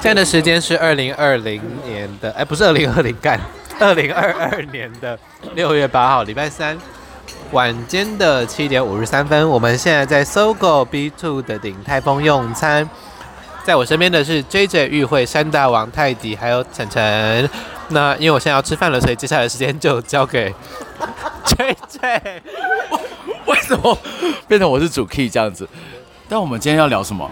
现在的时间是二零二零年的，哎，不是二零二零干，二零二二年的六月八号，礼拜三晚间的七点五十三分。我们现在在 SOGO B2 的鼎泰丰用餐，在我身边的是 JJ 玉慧、山大王泰迪，还有晨晨。那因为我现在要吃饭了，所以接下来的时间就交给 JJ。为什么变成我是主 key 这样子？但我们今天要聊什么？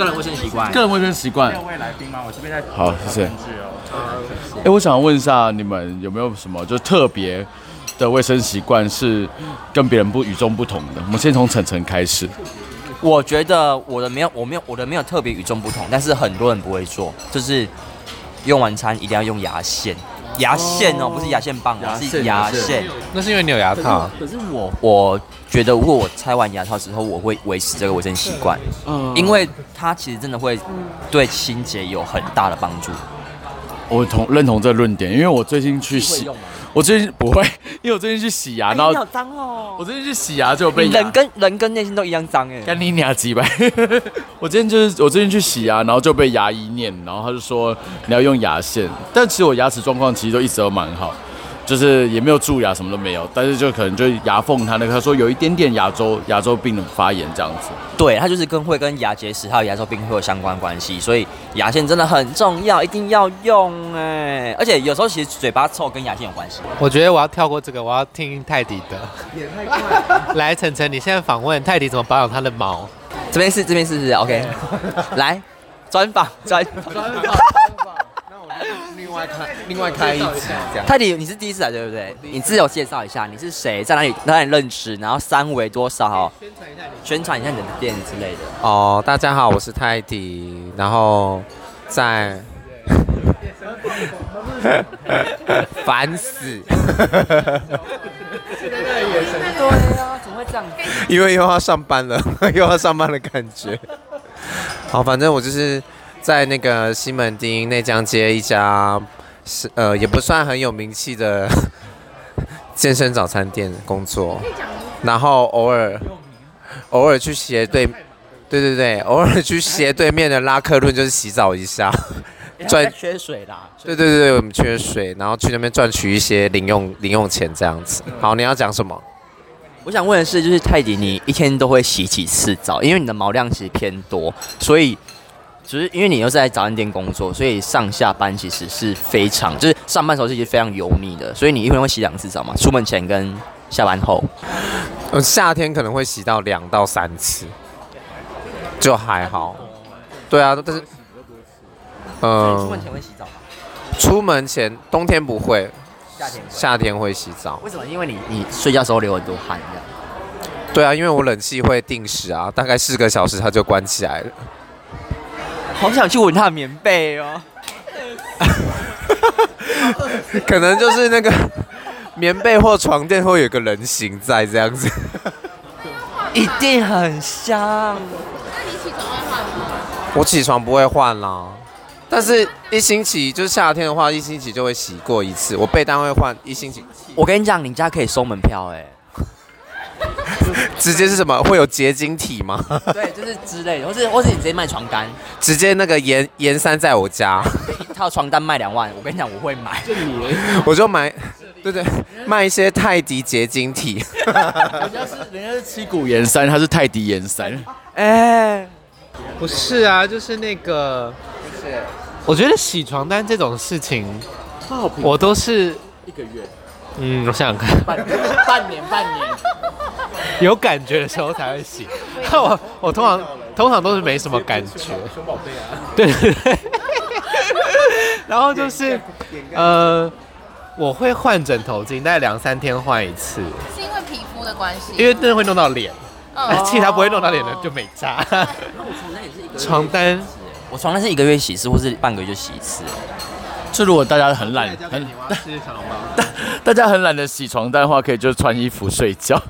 个人卫生习惯。个人卫生习惯。有位来宾吗？我这边在。好，谢谢。哎，我想问一下，你们有没有什么就特别的卫生习惯是跟别人不与众不同的？我们先从晨晨开始。我觉得我的没有，我没有，我的没有特别与众不同，但是很多人不会做，就是用完餐一定要用牙线。牙线哦，不是牙线棒，哦，是牙线。那是因为你有牙套。可是我，我觉得如果我拆完牙套之后，我会维持这个卫生习惯，嗯，因为它其实真的会对清洁有很大的帮助。我同认同这个论点，因为我最近去洗。我最近不会，因为我最近去洗牙，然后好脏哦。我最近去洗牙就被人跟人跟内心都一样脏哎。干你娘鸡掰！我今天就是我最近去洗牙，然后就被牙医念，然后他就说你要用牙线，但其实我牙齿状况其实都一直都蛮好。就是也没有蛀牙，什么都没有，但是就可能就牙缝它那个，他说有一点点牙周牙周病的发炎这样子。对，它就是跟会跟牙结石还有牙周病会有相关关系，所以牙线真的很重要，一定要用哎。而且有时候其实嘴巴臭跟牙线有关系。我觉得我要跳过这个，我要听泰迪的。也太快。来，晨晨，你现在访问泰迪怎么保养他的毛？这边是这边是是，是 OK。来，专访专访。另外开另外开一集这样。泰迪，你是第一次来对不对？你自我介绍一下，你是谁，在哪里哪里认识，然后三围多少？宣传一下你，宣传一下你的店之类的。哦，大家好，我是泰迪，然后在 烦死。现在的眼神。对啊，怎么会这样？因为又要上班了，又要上班的感觉。好，反正我就是。在那个西门町内江街一家是呃也不算很有名气的 健身早餐店工作，然后偶尔偶尔去斜对对对对，偶尔去斜对面的拉客润就是洗澡一下，赚缺水啦。对对对，我们缺水，然后去那边赚取一些零用零用钱这样子。好，你要讲什么？我想问的是，就是泰迪，你一天都会洗几次澡？因为你的毛量其实偏多，所以。只是因为你又是在早餐店工作，所以上下班其实是非常，就是上班时候是其实非常油腻的，所以你一天会洗两次澡嘛？出门前跟下班后？呃，夏天可能会洗到两到三次，就还好。对啊，但是，嗯，出门前会洗澡吗？出门前，冬天不会，夏天夏天会洗澡。为什么？因为你你睡觉时候流很多汗，这样。对啊，因为我冷气会定时啊，大概四个小时它就关起来了。好想去闻他的棉被哦，可能就是那个棉被或床垫会有个人形在这样子，一定很香。那你起床会换吗？我起床不会换啦，但是一星期就是夏天的话，一星期就会洗过一次。我被单会换一星期。我跟你讲，你家可以收门票哎。直接是什么？会有结晶体吗？对，就是之类的，或是或是你直接卖床单，直接那个盐盐山在我家，一套床单卖两万，我跟你讲，我会买，就你，我就买，对对，卖一些泰迪结晶体。人家是人家是七股盐山，他是泰迪盐山。哎，不是啊，就是那个，是，我觉得洗床单这种事情，我都是一个月，嗯，我想想看，半年，半年，半年。有感觉的时候才会洗，我我通常通常都是没什么感觉。熊宝贝啊，对对对。然后就是呃，我会换枕头巾，大概两三天换一次。是因为皮肤的关系？因为真的会弄到脸，其他不会弄到脸的就没差。床单，我床单是一个月洗一次，或是半个月就洗一次。就如果大家很懒，很大大家很懒得洗床单的话，可以就穿衣服睡觉。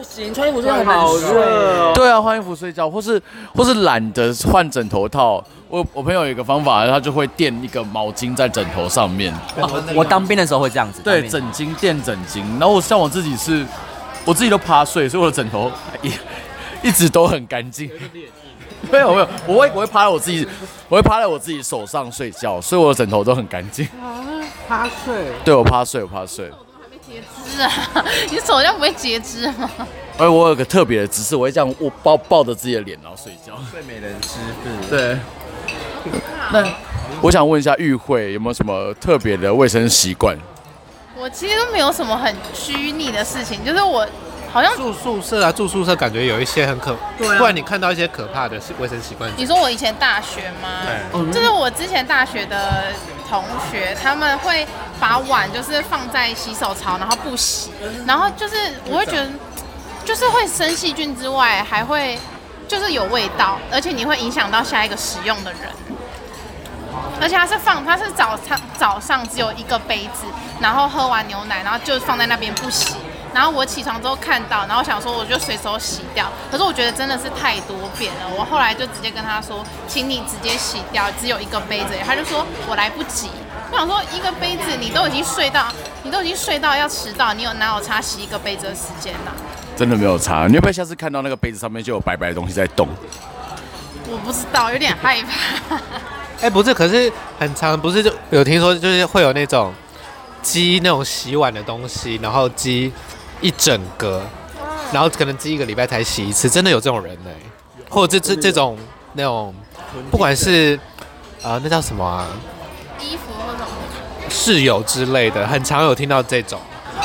不行，穿衣服睡觉好热哦。对啊，换衣服睡觉，或是或是懒得换枕头套。我我朋友有一个方法，他就会垫一个毛巾在枕头上面。哦、我当兵的时候会这样子。对，枕巾垫枕巾。然后我像我自己是，我自己都趴睡，所以我的枕头 一一直都很干净。没有没有，我会我会趴在我自己，我会趴在我自己手上睡觉，所以我的枕头都很干净。趴睡。对，我趴睡，我趴睡。截肢啊？你手这样不会截肢吗？哎我有个特别的姿势，我会这样握抱抱着自己的脸，然后睡觉。睡美人姿势。对。那我想问一下玉慧，有没有什么特别的卫生习惯？我其实都没有什么很拘泥的事情，就是我好像住宿舍啊，住宿舍感觉有一些很可，对啊不然你看到一些可怕的卫生习惯。你说我以前大学吗？对，就是我之前大学的同学，他们会把碗就是放在洗手槽，然后不洗，然后就是我会觉得，就是会生细菌之外，还会就是有味道，而且你会影响到下一个使用的人。而且它是放，它是早餐早上只有一个杯子，然后喝完牛奶，然后就放在那边不洗。然后我起床之后看到，然后想说我就随手洗掉。可是我觉得真的是太多遍了，我后来就直接跟他说，请你直接洗掉，只有一个杯子。他就说我来不及。我想说一个杯子你都已经睡到，你都已经睡到要迟到，你有哪有差洗一个杯子的时间呢、啊？真的没有差。你会不会下次看到那个杯子上面就有白白的东西在动？我不知道，有点害怕。哎、欸，不是，可是很长，不是就有听说，就是会有那种鸡那种洗碗的东西，然后积一整个，然后可能这一个礼拜才洗一次，真的有这种人呢、欸？或者这这这种那种，不管是啊、呃，那叫什么啊？衣服那种室友之类的，很常有听到这种。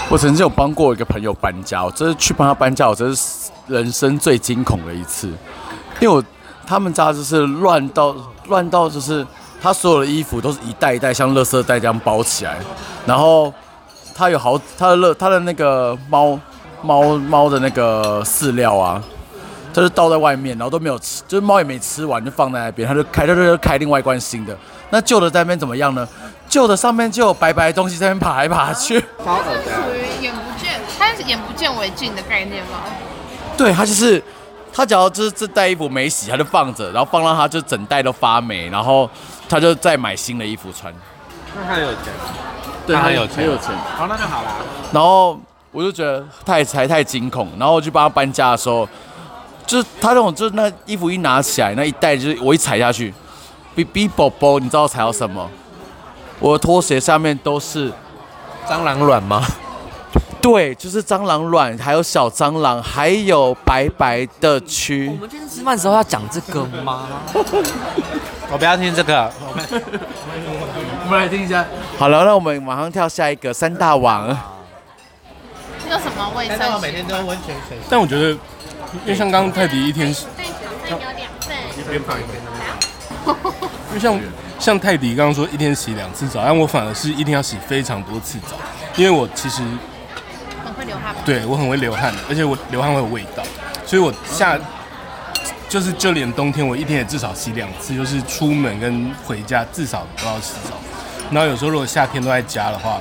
我曾经有帮过一个朋友搬家，我这是去帮他搬家，我这是人生最惊恐的一次，因为我他们家就是乱到。乱到就是他所有的衣服都是一袋一袋像垃圾袋这样包起来，然后他有好他的乐他的那个猫猫猫的那个饲料啊，他就倒在外面，然后都没有吃，就是猫也没吃完就放在那边，他就开他就开另外一罐新的。那旧的在那边怎么样呢？旧的上面就有白白的东西在那边爬来爬去，它是属于眼不见，它是眼不见为净的概念吗？对，它就是。他只要就是这袋衣服没洗，他就放着，然后放到他就整袋都发霉，然后他就再买新的衣服穿。那他有钱，对，他有钱，很有钱。好，那就好了。然后我就觉得太才太惊恐，然后我去帮他搬家的时候，就是他那种，就是那衣服一拿起来，那一袋就是我一踩下去，哔哔啵啵，你知道踩到什么？我的拖鞋下面都是蟑螂卵吗？对，就是蟑螂卵，还有小蟑螂，还有白白的蛆。我们今天吃饭的时候要讲这个吗？我不要听这个，我们来听一下。好了，那我们马上跳下一个三大王。这叫什么卫生？我每天都温泉水。但我觉得，因为像刚刚泰迪一天是，一边放一边。因为像像泰迪刚刚说一天洗两次澡，但我反而是一天要洗非常多次澡，因为我其实很。会流汗吧？对，我很会流汗，而且我流汗会有味道，所以我夏就是就连冬天我一天也至少洗两次，就是出门跟回家至少都要洗澡。然后有时候如果夏天都在家的话，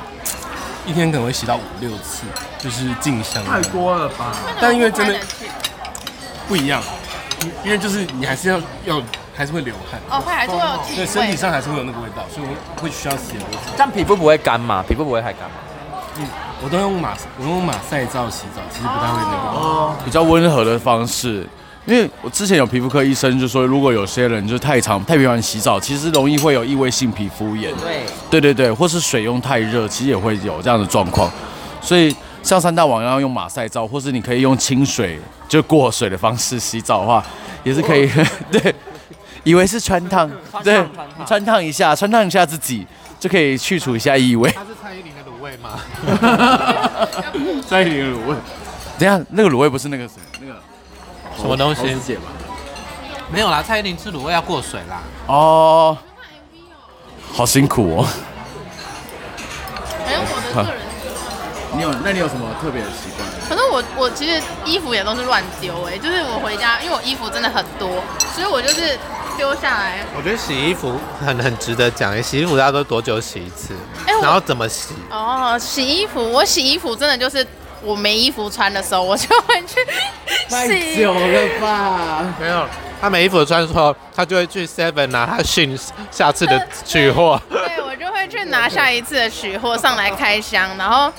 一天可能会洗到五六次，就是净香。太多了吧？但因为真的不一样，因为就是你还是要要还是会流汗。哦，会还是会有。对，身体上还是会有那个味道，所以我会需要洗很多次。但皮肤不会干嘛？皮肤不会太干嘛？嗯，我都用马，我用马赛皂洗澡，其实不太会那个哦，比较温和的方式。因为我之前有皮肤科医生就说，如果有些人就太长、太频繁洗澡，其实容易会有异位性皮肤炎。对，对对对，或是水用太热，其实也会有这样的状况。所以像三大王要用马赛皂，或是你可以用清水就过水的方式洗澡的话，也是可以。对，以为是穿烫，对，穿烫一下，穿烫一下自己就可以去除一下异味。它是蔡依林的卤味吗？蔡依林的卤味，等下那个卤味不是那个谁，那个什么东西？姐吧？没有啦，蔡依林吃卤味要过水啦。哦，好辛苦哦。还有我的个人，你有？那你有什么特别的习惯？可是我我其实衣服也都是乱丢哎，就是我回家，因为我衣服真的很多，所以我就是丢下来。我觉得洗衣服很很值得讲，洗衣服大家都多久洗一次？哎，然后怎么洗？哦，洗衣服，我洗衣服真的就是我没衣服穿的时候，我就会去 洗。太久了吧？没有，他没衣服穿的时候，他就会去 Seven 拿他训下次的取货。对，我就会去拿下一次的取货上来开箱，然后。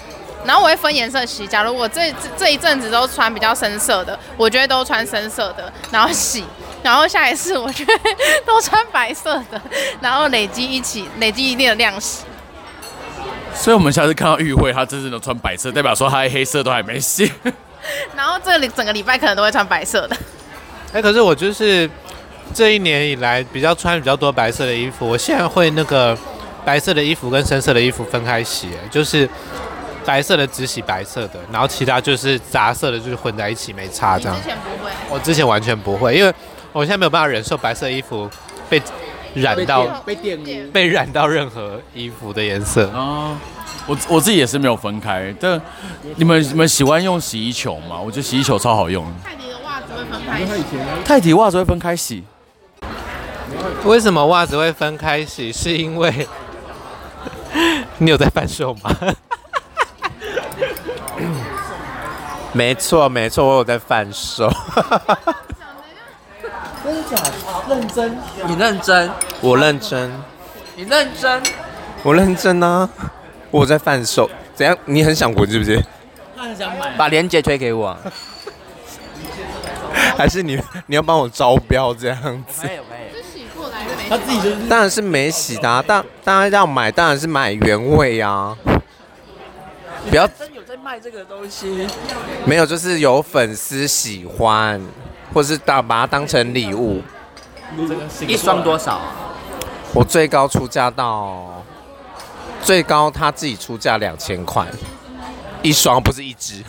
然后我会分颜色洗，假如我这这一阵子都穿比较深色的，我就会都穿深色的，然后洗。然后下一次我就会 都穿白色的，然后累积一起累积一定的量洗。所以我们下次看到玉慧，她真正的穿白色，代表说她的黑色都还没洗。然后这里整个礼拜可能都会穿白色的。哎、欸，可是我就是这一年以来比较穿比较多白色的衣服，我现在会那个白色的衣服跟深色的衣服分开洗，就是白色的只洗白色的，然后其他就是杂色的，就是混在一起没差这样。之前不会，我之前完全不会，因为我现在没有办法忍受白色衣服被染到被玷污，被染到任何衣服的颜色。哦，我我自己也是没有分开，但你们你们喜欢用洗衣球吗？我觉得洗衣球超好用。泰迪的袜子会分开洗，泰迪袜子会分开洗。为什么袜子会分开洗？是因为你有在贩售吗？没错没错，我有在贩售。真的假的？认真？你认真？我认真。你认真？我认真啊！我在贩售，怎样？你很想滚是不是？他很想买。把链接推给我。还是你你要帮我招标这样子？没有没有。是洗过来的没？他自己就是。当然是没洗的啊！当当然要买，当然是买原味啊！不要真有在卖这个东西？没有，就是有粉丝喜欢。或是当把它当成礼物，一双多少？啊我最高出价到最高他自己出价两千块一双，不是一只。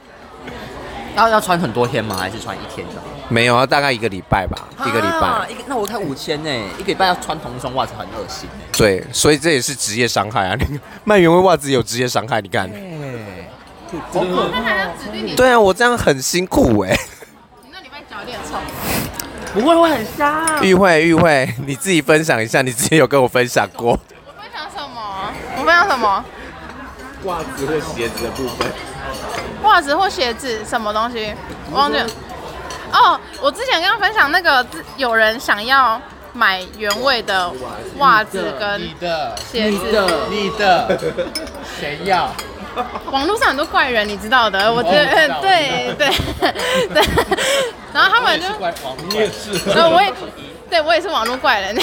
要要穿很多天吗？还是穿一天的？没有啊，大概一个礼拜吧，一个礼拜。一个那我才五千呢，一个礼拜要穿同一双袜子，很恶心。对，所以这也是职业伤害啊！那个卖原味袜子有职业伤害，你看。对啊，我这样很辛苦哎。不会，会很香。玉慧，玉慧，你自己分享一下，你之前有跟我分享过。我分享什么？我分享什么？袜子或鞋子的部分。袜子或鞋子什么东西？我忘记了。哦，我之前跟他分享那个，有人想要买原味的袜子跟鞋子。你的，你的，谁要？网络上很多怪人，你知道的。我觉得，对对对。然后他们就，你也是，呃，我也，对我也是网络怪人。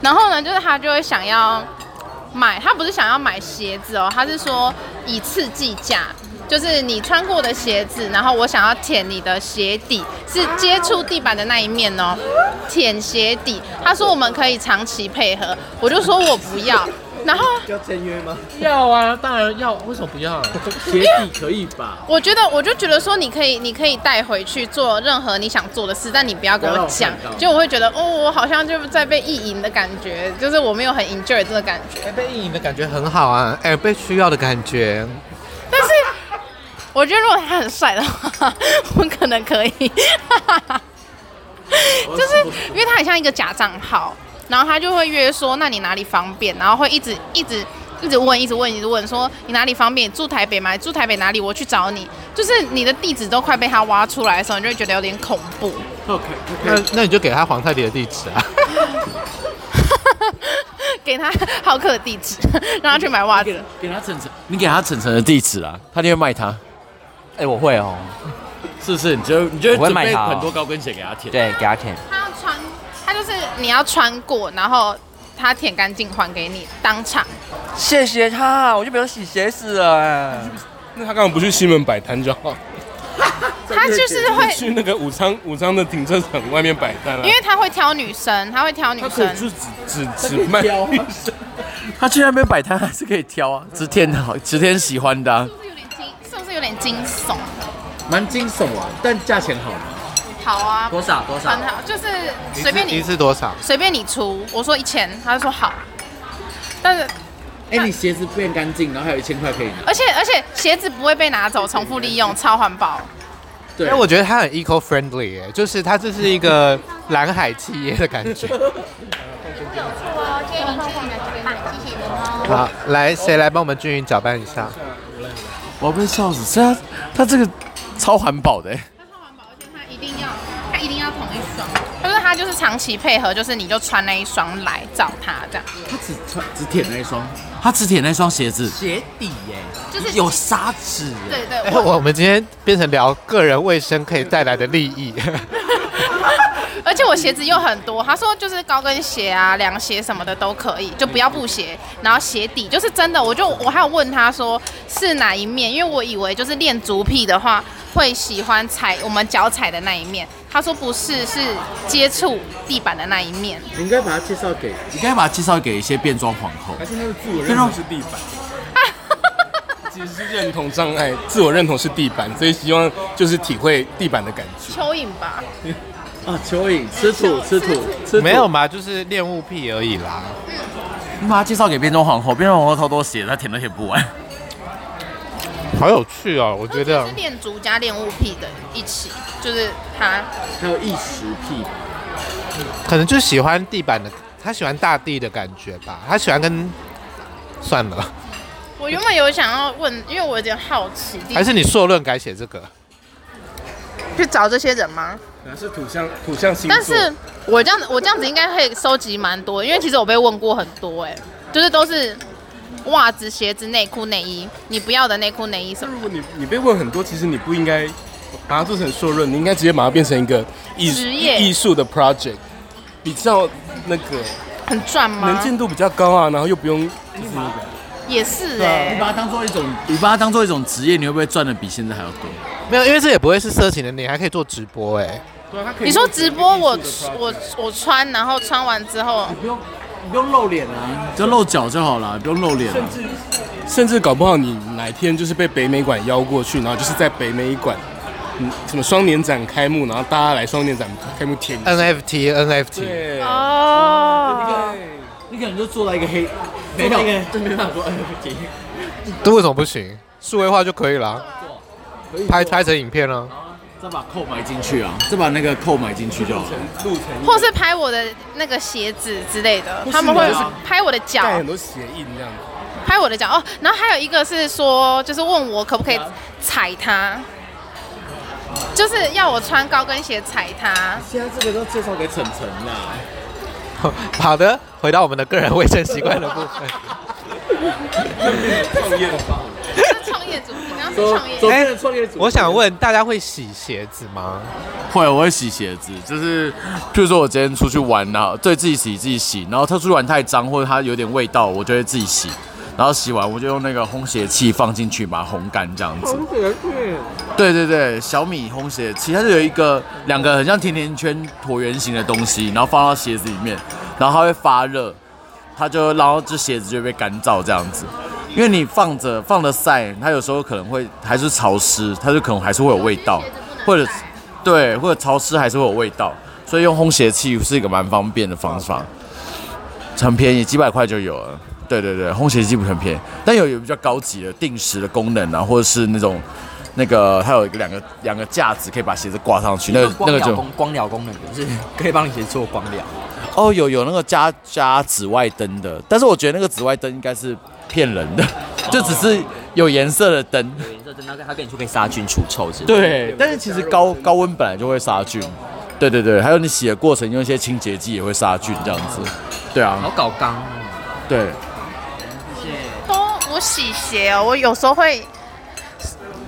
然后呢，就是他就会想要买，他不是想要买鞋子哦，他是说以次计价，就是你穿过的鞋子，然后我想要舔你的鞋底，是接触地板的那一面哦，舔鞋底。他说我们可以长期配合，我就说我不要。然后要签约吗？要啊，当然要。为什么不要？鞋底可以吧？我觉得，我就觉得说，你可以，你可以带回去做任何你想做的事，但你不要跟我讲。就我会觉得，哦，我好像就在被意淫的感觉，就是我没有很 enjoy 这个感觉。被意淫的感觉很好啊，哎，被需要的感觉。但是，我觉得如果他很帅的话，我可能可以。就是因为他很像一个假账号。然后他就会约说，那你哪里方便？然后会一直一直一直问，一直问，一直问，说你哪里方便？住台北吗？住台北哪里？我去找你。就是你的地址都快被他挖出来的时候，你就会觉得有点恐怖。OK，, okay. 那那你就给他皇太迪的地址啊，给他浩克的地址，让他去买袜子。给，给他晨晨，你给他晨晨的地址啊，他就会卖他。哎，我会哦，是不是？你就你就会准备很多高跟鞋给他舔，对，给他舔。他就是你要穿过，然后他舔干净还给你当场。谢谢他，我就不用洗鞋子了。那他干嘛不去西门摆摊就好？他就是会去那个武昌武昌的停车场外面摆摊了。因为他会挑女生，他会挑女生。他就只只只卖女生。他去那边摆摊还是可以挑啊，只舔好，只舔喜欢的、啊。是不是有点惊？是不是有点惊悚？蛮惊悚啊，但价钱好吗？好啊，多少多少？很好，就是随便你一次多少？随便你出。我说一千，他就说好。但是，哎、欸，你鞋子变干净，然后还有一千块可以拿。而且而且鞋子不会被拿走，重复利用，超环保。对，我觉得它很 eco friendly，哎，就是它这是一个 蓝海企业的感觉。好，来，谁来帮我们均匀搅拌一下？我要被笑死！是啊，它这个超环保的。一就是长期配合，就是你就穿那一双来找他这样。他只穿只舔那一双，他只舔那双鞋子鞋底耶，就是有砂纸。对对，欸、我们今天变成聊个人卫生可以带来的利益。而且我鞋子又很多，他说就是高跟鞋啊、凉鞋什么的都可以，就不要布鞋，然后鞋底就是真的。我就我还有问他说是哪一面，因为我以为就是练足癖的话会喜欢踩我们脚踩的那一面，他说不是，是接触地板的那一面。你应该把它介绍给，你应该把它介绍给一些变装皇后。还是那个自我认同是地板？其实是认同障碍，自我认同是地板，所以希望就是体会地板的感觉。蚯蚓吧。啊，蚯蚓吃土吃土吃土，没有嘛，就是恋物癖而已啦。你把它介绍给变装皇后，变装皇后偷偷写，他舔都舔不完。好有趣哦，我觉得。是恋足加恋物癖的一起，就是他。还有异食癖，可能就喜欢地板的，他喜欢大地的感觉吧，他喜欢跟。算了。我原本有想要问，因为我有点好奇。还是你硕论改写这个？去找这些人吗？可能是土象土象星座，但是我这样子，我这样子应该会收集蛮多，因为其实我被问过很多，哎，就是都是袜子、鞋子、内裤、内衣，你不要的内裤、内衣什么。如果你你被问很多，其实你不应该把它做成硕论，你应该直接把它变成一个艺职业艺术的 project，比较那个很赚吗？能见度比较高啊，然后又不用就是那个。也是哎，你把它当做一种，你把它当做一种职业，你会不会赚的比现在还要多？没有，因为这也不会是色情的，你还可以做直播哎对还可以。你说直播我我我穿，然后穿完之后，你不用你不用露脸啊，只要露脚就好了，不用露脸。甚至甚至搞不好你哪天就是被北美馆邀过去，然后就是在北美馆，嗯，什么双年展开幕，然后大家来双年展开幕填 NFT NFT 对哦，你可能就坐在一个黑，没有，对面上说 NFT，这为什么不行？数位化就可以了，拍拍成影片了。再把扣埋进去啊！再把那个扣埋进去就好了。或是拍我的那个鞋子之类的，他们会拍我的脚，盖很多鞋印这样子。拍我的脚哦，然后还有一个是说，就是问我可不可以踩它，就是要我穿高跟鞋踩它。现在这个都介绍给晨晨啦。好的，回到我们的个人卫生习惯的部分。创业的方。哎，我想问大家会洗鞋子吗？会，我会洗鞋子，就是，譬如说我今天出去玩，然后对自己洗自己洗，然后他出去玩太脏或者它有点味道，我就会自己洗，然后洗完我就用那个烘鞋器放进去把它烘干这样子。烘鞋器？对对对，小米烘鞋器，它是有一个两个很像甜甜圈椭圆形的东西，然后放到鞋子里面，然后它会发热，它就然后这鞋子就会被干燥这样子。因为你放着放着晒，它有时候可能会还是潮湿，它就可能还是会有味道，或者对，或者潮湿还是会有味道，所以用烘鞋器是一个蛮方便的方法，很便宜，几百块就有了。对对对，烘鞋器不很便宜，但有有比较高级的定时的功能啊，或者是那种那个它有一个两个两个架子可以把鞋子挂上去，那个那个就光疗功能，就是可以帮你鞋做光疗。哦，有有那个加加紫外灯的，但是我觉得那个紫外灯应该是。骗人的，就只是有颜色的灯，有颜色灯，它它跟你说可以杀菌除臭之类的。对，但是其实高高温本来就会杀菌。对对对，还有你洗的过程用一些清洁剂也会杀菌，这样子。对啊。好搞刚。对。都我洗鞋哦，我有时候会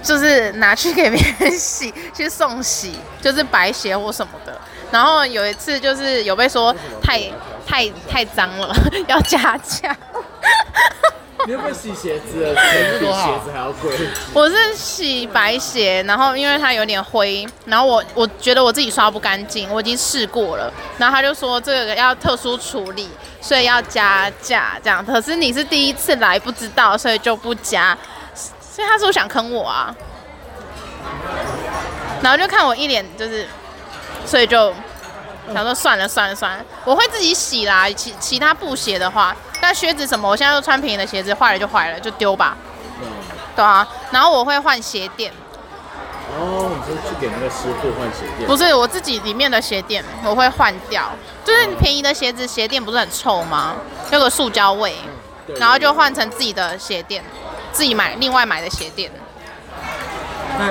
就是拿去给别人洗，去送洗，就是白鞋或什么的。然后有一次就是有被说太太太脏了，要加价。你有没有洗鞋子？比鞋子还要贵。我是洗白鞋，然后因为它有点灰，然后我我觉得我自己刷不干净，我已经试过了，然后他就说这个要特殊处理，所以要加价这样。可是你是第一次来，不知道，所以就不加。所以他是不是想坑我啊？然后就看我一脸就是，所以就。想说算了算了算了，我会自己洗啦。其其他布鞋的话，但靴子什么，我现在都穿便宜的鞋子，坏了就坏了，就丢吧。嗯。对啊，然后我会换鞋垫。哦，你是去给那个师傅换鞋垫？不是，我自己里面的鞋垫我会换掉。就是便宜的鞋子鞋垫不是很臭吗？有个塑胶味。然后就换成自己的鞋垫，自己买另外买的鞋垫。那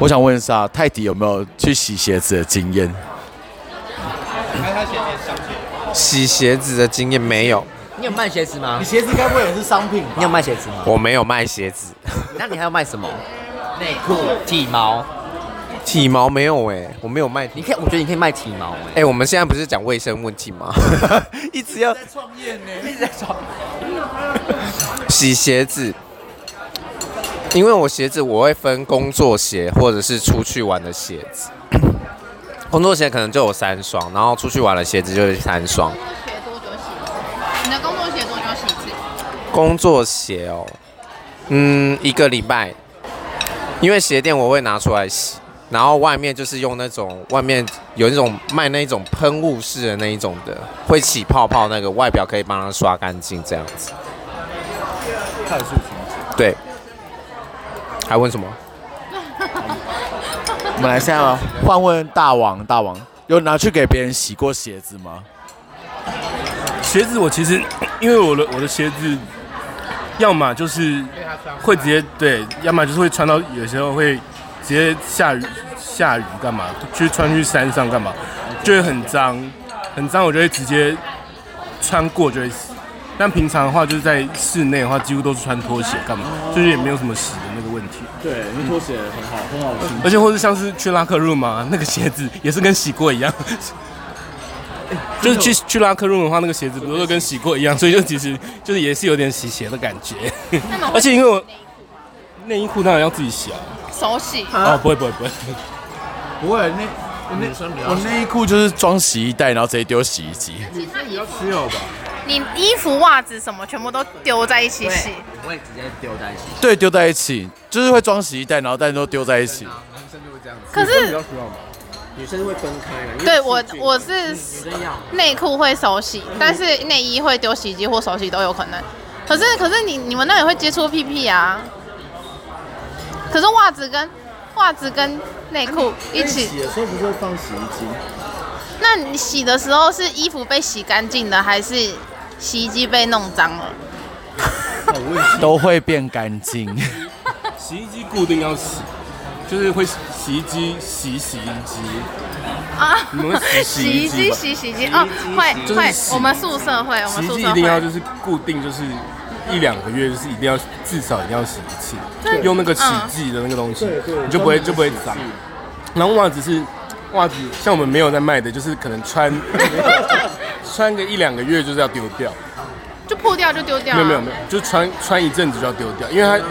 我想问一下，泰迪有没有去洗鞋子的经验？洗鞋子的经验没有。你有卖鞋子吗？你鞋子该不会也是商品？你有卖鞋子吗？我没有卖鞋子。那你还要卖什么？内裤、体毛。体毛没有哎、欸，我没有卖体。你可以，我觉得你可以卖体毛、欸。哎、欸，我们现在不是讲卫生问题吗？一直要在创业呢，一直在创。洗鞋子，因为我鞋子我会分工作鞋或者是出去玩的鞋子。工作鞋可能就有三双，然后出去玩的鞋子就是三双。鞋多久洗？你的工作鞋多久洗一次？工作鞋哦，嗯，一个礼拜。因为鞋垫我会拿出来洗，然后外面就是用那种外面有一种卖那种喷雾式的那一种的，会起泡泡那个外表可以帮它刷干净这样子。快速清洁。对。还问什么？我们来现在换问大王，大王有拿去给别人洗过鞋子吗？鞋子我其实因为我的我的鞋子。要么就是会直接对，要么就是会穿到有时候会直接下雨下雨干嘛，去穿去山上干嘛，就会很脏，很脏，我就会直接穿过就会洗。但平常的话就是在室内的话，几乎都是穿拖鞋干嘛，就是也没有什么洗的那个问题。对，因为拖鞋很好，很好清。而且或者像是去拉克 room 嘛，那个鞋子也是跟洗过一样。就是去去拉克鲁的话，那个鞋子不是跟洗过一样，所以就其实就是也是有点洗鞋的感觉。而且因为我内衣裤当然要自己洗啊，手洗。哦，不会不会不会，不会。那我内衣裤就是装洗衣袋，然后直接丢洗衣机。你比较需要吧？你衣服、袜子什么全部都丢在一起洗？我会直接丢在一起。对，丢在一起，就是会装洗衣袋，然后但都丢在一起。男生就会这样子。可是。女生会分开，对我我是内裤会手洗，但是内衣会丢洗衣机或手洗都有可能。可是可是你你们那里会接触屁屁啊？可是袜子跟袜子跟内裤一起洗的时候不是会放洗衣机？那你洗的时候是衣服被洗干净的，还是洗衣机被弄脏了？都会变干净。洗衣机固定要洗。就是会洗衣机洗洗衣机啊，你们会洗洗衣机洗洗衣机哦，会会，我们宿舍会，我们宿舍一定要就是固定就是一两个月就是一定要至少一定要洗一次，用那个洗剂的那个东西，你就不会就不会脏。然后袜子是袜子，像我们没有在卖的，就是可能穿 穿个一两个月就是要丢掉。就破掉就丢掉，没有没有没有，就穿穿一阵子就要丢掉，因为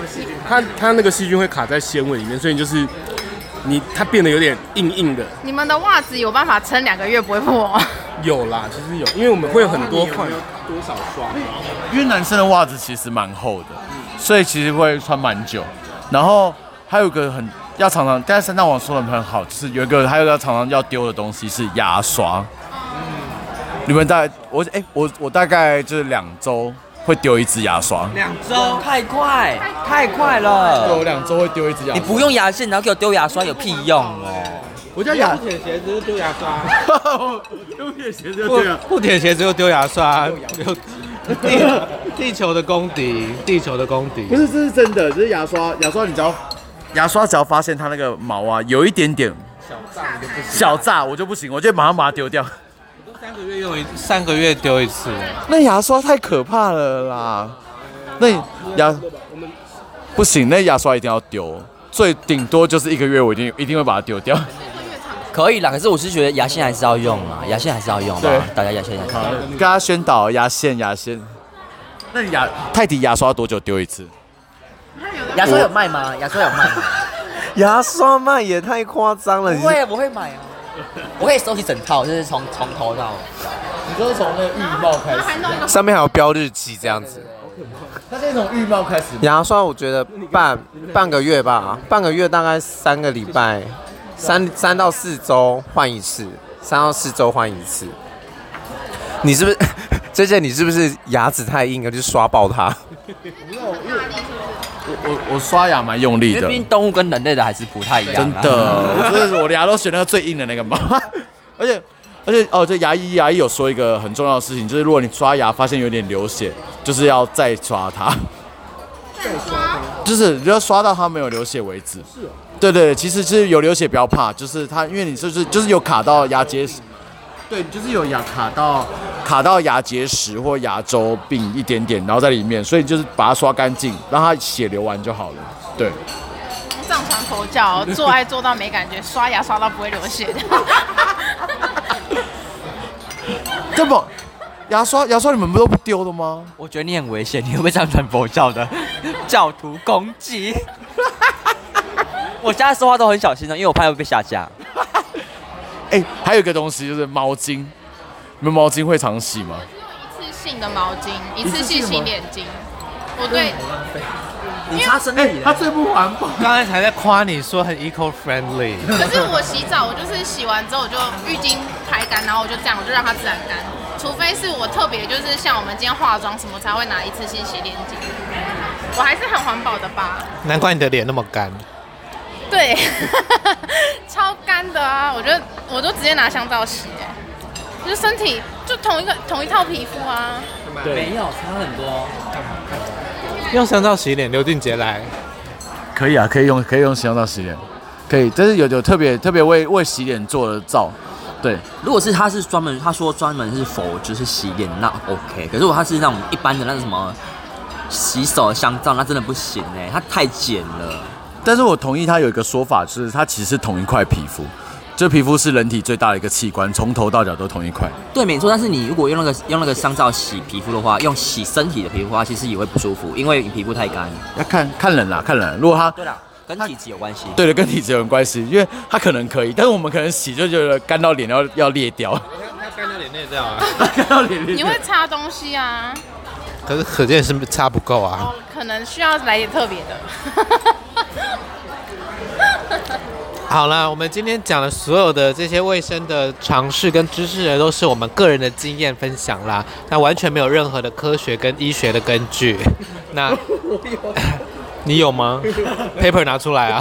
它它它那个细菌会卡在纤维里面，所以就是你它变得有点硬硬的。你们的袜子有办法撑两个月不会破？有啦，其实有，因为我们会有很多块。多少双？因为男生的袜子其实蛮厚的，所以其实会穿蛮久。然后还有一个很要常常，但是三大王说的很好，就是有一个还有一个常常要丢的东西是牙刷。你们大概我哎、欸、我我大概就是两周会丢一支牙刷，两周太快太快了。对，我两周会丢一支牙刷。你不用牙线，然后给我丢牙刷有屁用哦？我叫牙。不舔鞋子就丢牙刷。不舔鞋子就丢牙。不舔鞋子就丢牙刷。地 地球的公敌，地球的公敌。不是，这是真的，这是牙刷。牙刷，你只要牙刷只要发现它那个毛啊有一点点小炸，小炸我就不行，我就马上把它丢掉。三个月用一，三个月丢一次。那牙刷太可怕了啦！那牙不行，那牙刷一定要丢，最顶多就是一个月，我一定一定会把它丢掉。可以啦，可是我是觉得牙线还是要用啊，牙线还是要用。对，大家牙线牙线。跟大家宣导牙线牙线。那你牙泰迪牙刷多久丢一次？牙刷有卖吗？牙刷有卖吗？牙刷卖也太夸张了。不会，不会买啊。我可以收集整套，就是从从头到脚。你说从那个浴帽开始，上面还有标日期这样子。它是从浴帽开始。牙刷我觉得半半个月吧，半个月大概三个礼拜，三三到四周换一次，三到四周换一次。你是不是 这件？你是不是牙齿太硬了，就刷爆它？我我刷牙蛮用力的，毕竟动物跟人类的还是不太一样。真的，我就是我的牙都选那个最硬的那个嘛。而且而且哦，这牙医牙医有说一个很重要的事情，就是如果你刷牙发现有点流血，就是要再刷它。再刷它？就是你要刷到它没有流血为止。是哦。对对，其实是有流血不要怕，就是它因为你就是就是有卡到牙结石。对，就是有牙卡到卡到牙结石或牙周病一点点，然后在里面，所以就是把它刷干净，让它血流完就好了。对，上传佛教，做爱做到没感觉，刷牙刷到不会流血。这么牙刷牙刷你们不都不丢的吗？我觉得你很危险，你会被上传佛教的 教徒攻击。我现在说话都很小心的，因为我怕会被下架。哎，还有一个东西就是毛巾，你们毛巾会常洗吗？一次性的毛巾，一次性洗脸巾。我对，你擦身体，它最不环保。刚才才在夸你说很 eco friendly，可是我洗澡，我就是洗完之后我就浴巾拍干，然后我就这样，我就让它自然干。除非是我特别就是像我们今天化妆什么才会拿一次性洗脸巾。我还是很环保的吧？难怪你的脸那么干。对，超干的啊！我觉得我都直接拿香皂洗，哎，就是身体就同一个同一套皮肤啊。对，没有差很多。用香皂洗脸，刘俊杰来。可以啊，可以用，可以用香皂洗脸，可以。但是有有特别特别为为洗脸做的皂，对。如果是他是专门，他说专门是否就是洗脸，那 OK。可是如果他是那种一般的那个什么洗手的香皂，那真的不行哎，它太碱了。但是我同意他有一个说法，就是它其实是同一块皮肤。这皮肤是人体最大的一个器官，从头到脚都同一块。对，没错。但是你如果用那个用那个香皂洗皮肤的话，用洗身体的皮肤的话，其实也会不舒服，因为你皮肤太干。要看看人啦，看人。如果他对啦，跟体质有关系。对的，跟体质有关系，因为他可能可以，但是我们可能洗就觉得干到脸要要裂掉。他干到脸裂掉啊！干到脸裂。你会擦东西啊？可是可见是擦不够啊。哦，可能需要来点特别的。好了，我们今天讲的所有的这些卫生的尝试跟知识呢，都是我们个人的经验分享啦，那完全没有任何的科学跟医学的根据。那，你有吗？Paper 拿出来啊！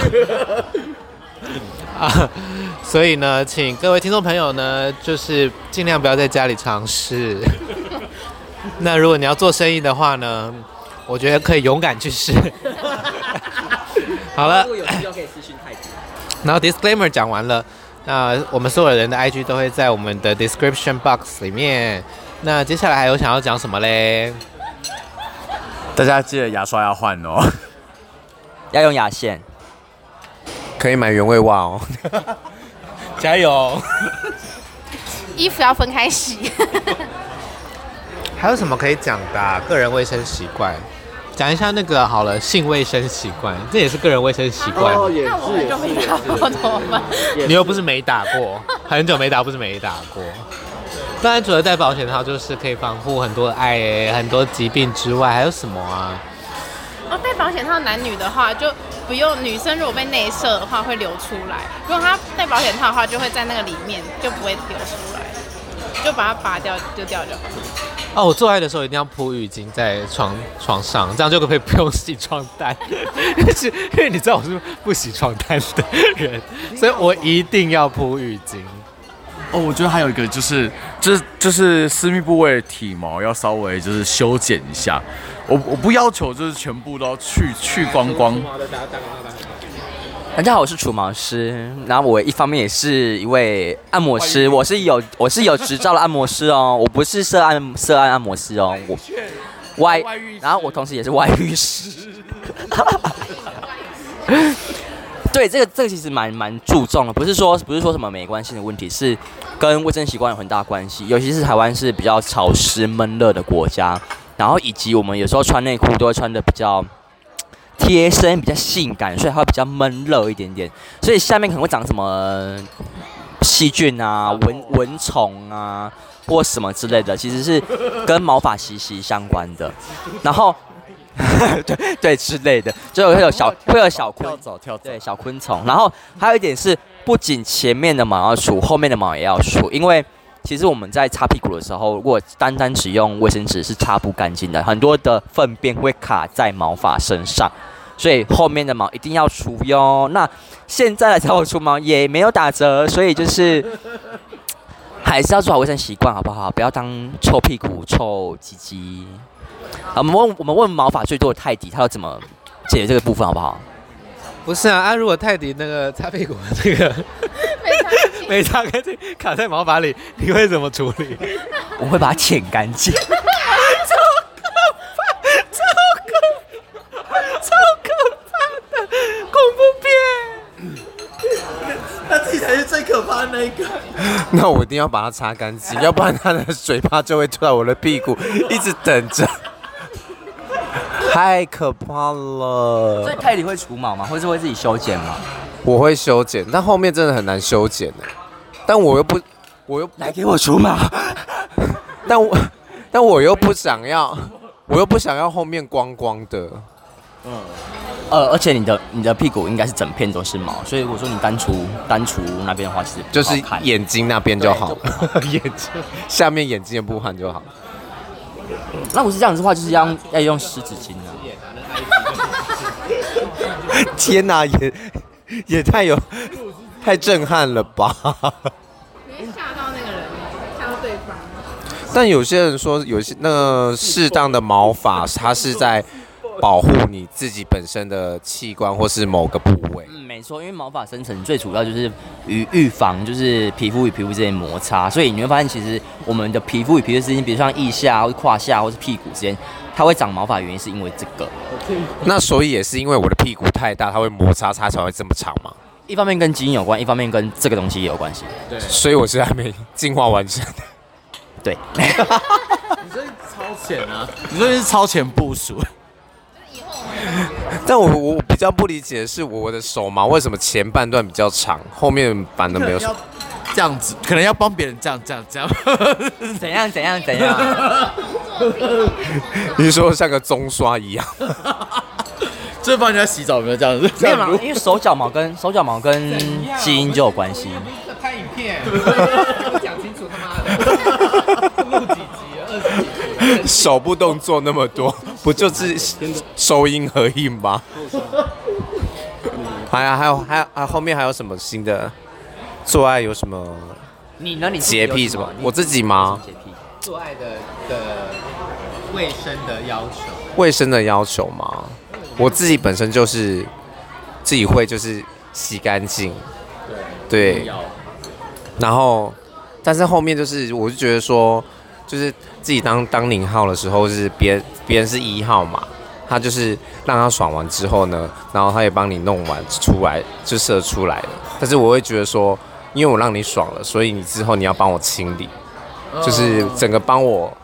啊，所以呢，请各位听众朋友呢，就是尽量不要在家里尝试。那如果你要做生意的话呢，我觉得可以勇敢去试。好了。然后 disclaimer 讲完了，那我们所有人的 IG 都会在我们的 description box 里面。那接下来还有想要讲什么嘞？大家记得牙刷要换哦，要用牙线，可以买原味袜哦。加油！衣服要分开洗。还有什么可以讲的啊？个人卫生习惯。讲一下那个好了，性卫生习惯，这也是个人卫生习惯。哦，也是，那我很久没打过，怎么办？你又不是没打过，很久没打，不是没打过。当然，除了戴保险套，就是可以防护很多爱很多疾病之外，还有什么啊？哦，戴保险套，男女的话就不用，女生如果被内射的话会流出来，如果她戴保险套的话，就会在那个里面，就不会流出来，就把它拔掉，丢掉就好。哦，我做爱的时候一定要铺浴巾在床床上，这样就可以不用洗床单。是因为你知道我是不洗床单的人，所以我一定要铺浴巾。哦，我觉得还有一个就是，就是就是私密部位的体毛要稍微就是修剪一下。我我不要求就是全部都要去去光光。大家好，我是除毛师，然后我一方面也是一位按摩师，我是有我是有执照的按摩师哦，我不是涉案涉案按摩师哦，我外，然后我同时也是外遇师。对，这个这个其实蛮蛮注重的，不是说不是说什么美观性的问题，是跟卫生习惯有很大关系，尤其是台湾是比较潮湿闷热的国家，然后以及我们有时候穿内裤都会穿的比较。贴身比较性感，所以它会比较闷热一点点，所以下面可能会长什么细菌啊、蚊蚊虫啊或什么之类的，其实是跟毛发息息相关的。然后，对对之类的，就会有小会有小昆跳跳对小昆虫。然后还有一点是，不仅前面的毛要除，后面的毛也要除，因为其实我们在擦屁股的时候，如果单单只用卫生纸是擦不干净的，很多的粪便会卡在毛发身上。所以后面的毛一定要除哟。那现在来找我除毛也没有打折，所以就是还是要做好卫生习惯，好不好？不要当臭屁股、臭鸡鸡。我们问我们问毛发最多的泰迪，他要怎么解决这个部分，好不好？不是啊，啊，如果泰迪那个擦屁股的这个没擦干净，卡在毛发里，你会怎么处理？我会把它舔干净。超可怕，超可怕，超可怕的恐怖片。他自己才是最可怕的那一个。那我一定要把它擦干净，要不然他的嘴巴就会出到我的屁股，一直等着。太可怕了！所以泰迪会除毛吗？或是会自己修剪吗？我会修剪，但后面真的很难修剪、但我又不，我又来给我除毛。但我，但我又不想要，我又不想要后面光光的。嗯。呃，而且你的你的屁股应该是整片都是毛，所以如果说你单除单除那边的话，其实就是眼睛那边就好了，眼睛下面眼睛的部分就好。那我是这样子的话，就是要要用湿纸巾啊。天哪，也也太有太震撼了吧！你吓到那个人，吓到对方。但有些人说，有些那个适当的毛发，它是在。保护你自己本身的器官或是某个部位。嗯，没错，因为毛发生成最主要就是与预防就是皮肤与皮肤之间摩擦，所以你会发现其实我们的皮肤与皮肤之间，比如像腋下或者胯下或是屁股之间，它会长毛发，原因是因为这个。那所以也是因为我的屁股太大，它会摩擦，它才会这么长吗？一方面跟基因有关，一方面跟这个东西也有关系。对，所以我是还没进化完成。对。你这是超前啊！你这是超前部署。但我我比较不理解的是，我的手毛为什么前半段比较长，后面反而没有？这样子，可能要帮别人这样这样这样。怎样怎样怎样？你说像个棕刷一样？就是帮人家洗澡有没有这样子？没有嘛，因为手脚毛跟手脚毛跟基因就有关系。拍影片，讲清楚他妈的，录几集二十几。手部动作那么多，不就是收音合音吗？还有还有还有啊，后面还有什么新的？做爱有什么？你呢？你洁癖什么？我自己吗？洁癖做爱的的卫生的要求？卫生的要求吗？我自己本身就是自己会就是洗干净，对，然后但是后面就是我就觉得说。就是自己当当零号的时候，是别人别人是一号嘛，他就是让他爽完之后呢，然后他也帮你弄完出来就射出来了。但是我会觉得说，因为我让你爽了，所以你之后你要帮我清理，就是整个帮我，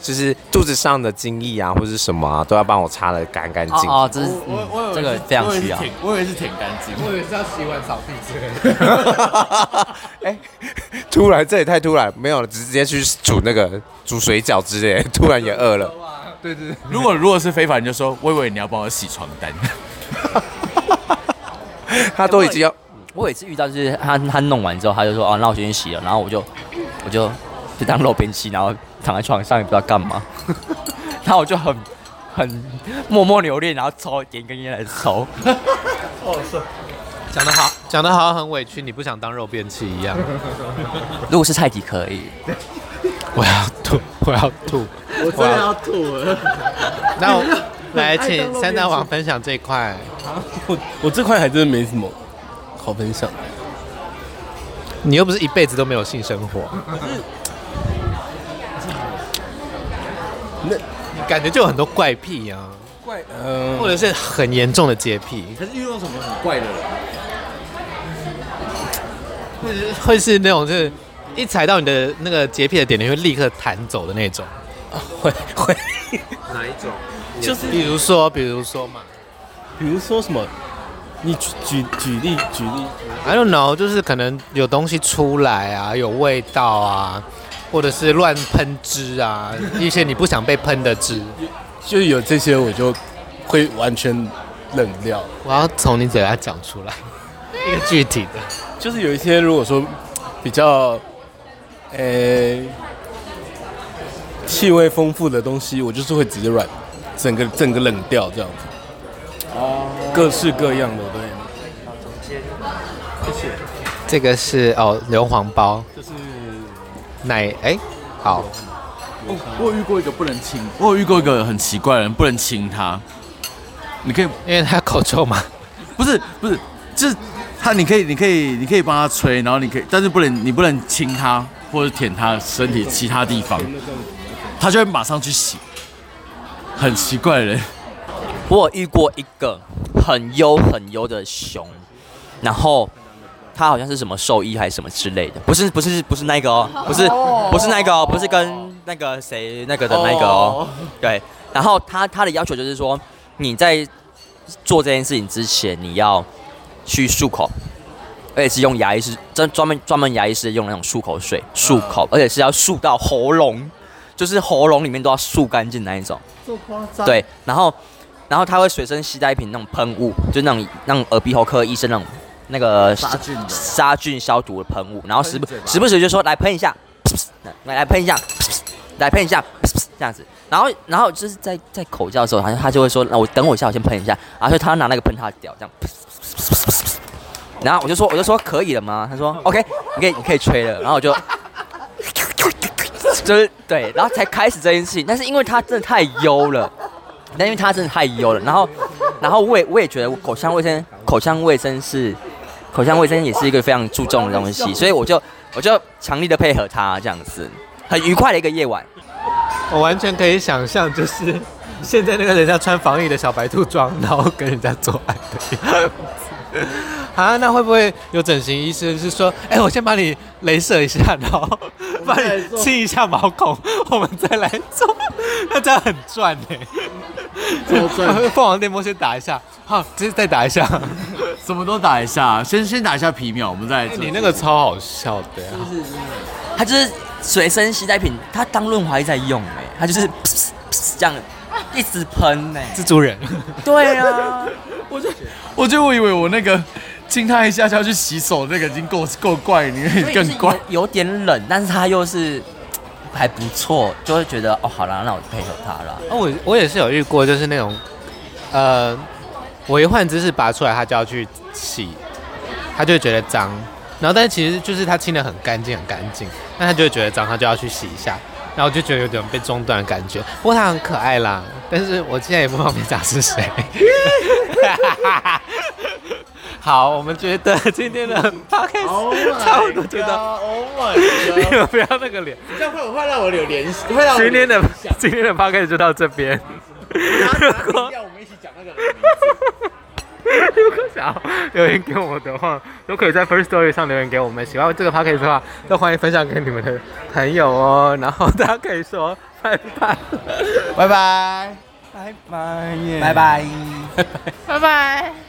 就是肚子上的精液啊或者是什么啊，都要帮我擦的干干净。哦，这是我我这个非常需要。我以为是舔干净，我以为是要洗碗扫地之类的。哎。突然，这也太突然，没有了，直接去煮那个煮水饺之类的。突然也饿了，对对对。如果如果是非凡，你就说，我以为你要帮我洗床单。他都已经要，我有一次遇到就是他他弄完之后，他就说哦，那我先去洗了，然后我就我就就当肉边吸，然后躺在床上也不知道干嘛，然后我就很很默默留恋，然后抽点根烟来抽。哦，是。讲得好，讲得好像很委屈，你不想当肉便器一样。如果是菜体可以，我要吐，我要吐，我真的要吐了。那我 来请三大王分享这一块。我我这块还真的没什么好分享。你又不是一辈子都没有性生活，那你感觉就有很多怪癖呀、啊，怪，嗯，或者是很严重的洁癖。可是遇到什么很怪的人？会是那种，就是一踩到你的那个洁癖的点，你会立刻弹走的那种。会会哪一种？就是比如说，比如说嘛，比如说什么？你举举举例举例。I don't know，就是可能有东西出来啊，有味道啊，或者是乱喷汁啊，一些你不想被喷的汁，就有这些，我就会完全冷掉。我要从你嘴巴讲出来 一个具体的。就是有一些如果说比较，呃、欸，气味丰富的东西，我就是会直接软，整个整个冷掉这样子。哦，各式各样的对。总监，谢谢。这个是哦，硫磺包。就是奶哎、欸，好。我我有遇过一个不能亲，我有遇过一个很奇怪的人，不能亲他。你可以，因为他口臭吗？不是不是，就是。他你可以，你可以，你可以帮他吹，然后你可以，但是不能，你不能亲他或者舔他身体其他地方，他就会马上去洗。很奇怪的人，我有遇过一个很优很优的熊，然后他好像是什么兽医还是什么之类的，不是不是不是那个哦，不是不是那个哦，不是跟那个谁那个的那个哦，对。然后他他的要求就是说，你在做这件事情之前，你要去漱口，而且是用牙医师专专门专门牙医师用那种漱口水漱口，而且是要漱到喉咙，就是喉咙里面都要漱干净那一种。对，然后然后他会随身携带一瓶那种喷雾，就那种那种耳鼻喉科医生那种那个杀菌杀菌消毒的喷雾，然后时不时不时就说来喷一下，来来喷一下，来喷一下，这样子。然后，然后就是在在口交的时候，好像他就会说：“那我等我一下，我先喷一下。”然后他拿那个喷他的屌，这样。然后我就说：“我就说可以了吗？”他说：“OK，你可以你可以吹了。”然后我就 就是对，然后才开始这件事情。但是因为他真的太优了，但因为他真的太优了，然后然后我也我也觉得口腔卫生口腔卫生是口腔卫生也是一个非常注重的东西，所以我就我就强力的配合他这样子，很愉快的一个夜晚。我完全可以想象，就是现在那个人家穿防疫的小白兔装，然后跟人家做爱的样子。啊，那会不会有整形医生是说，哎、欸，我先把你镭射一下，然后帮你清一下毛孔，我们再来做？那这样很赚呢。凤凰电波先打一下，好，直接再打一下，什么都打一下，先先打一下皮秒，我们再来做。你那个超好笑的呀，他就是。随身携带品，他当润滑液在用哎，他就是噗噗噗这样一直喷哎，蜘蛛人。对啊，我就我就我以为我那个亲他一下就要去洗手，那个已经够够怪，你更怪有，有点冷，但是他又是 还不错，就会觉得哦，好了，那我就配合他了。哦，我我也是有遇过，就是那种呃，我一换姿势拔出来，他就要去洗，他就会觉得脏。然后，但是其实就是他清的很干净，很干净，那他就会觉得脏，他就要去洗一下，然后就觉得有点被中断的感觉。不过他很可爱啦，但是我现在也不方便讲是谁。好，我们觉得今天的 podcast 差不多就到。Oh my god！你们不要那个脸，这样会会让我有联系，会让我今天的今天的 podcast 就到这边。如果要我们一起讲那个人的名字。如果想要留言给我们的话，都可以在 First Story 上留言给我们。喜欢这个 podcast 的话，都欢迎分享给你们的朋友哦。然后大家可以说拜拜，拜拜，拜拜，拜拜，拜拜。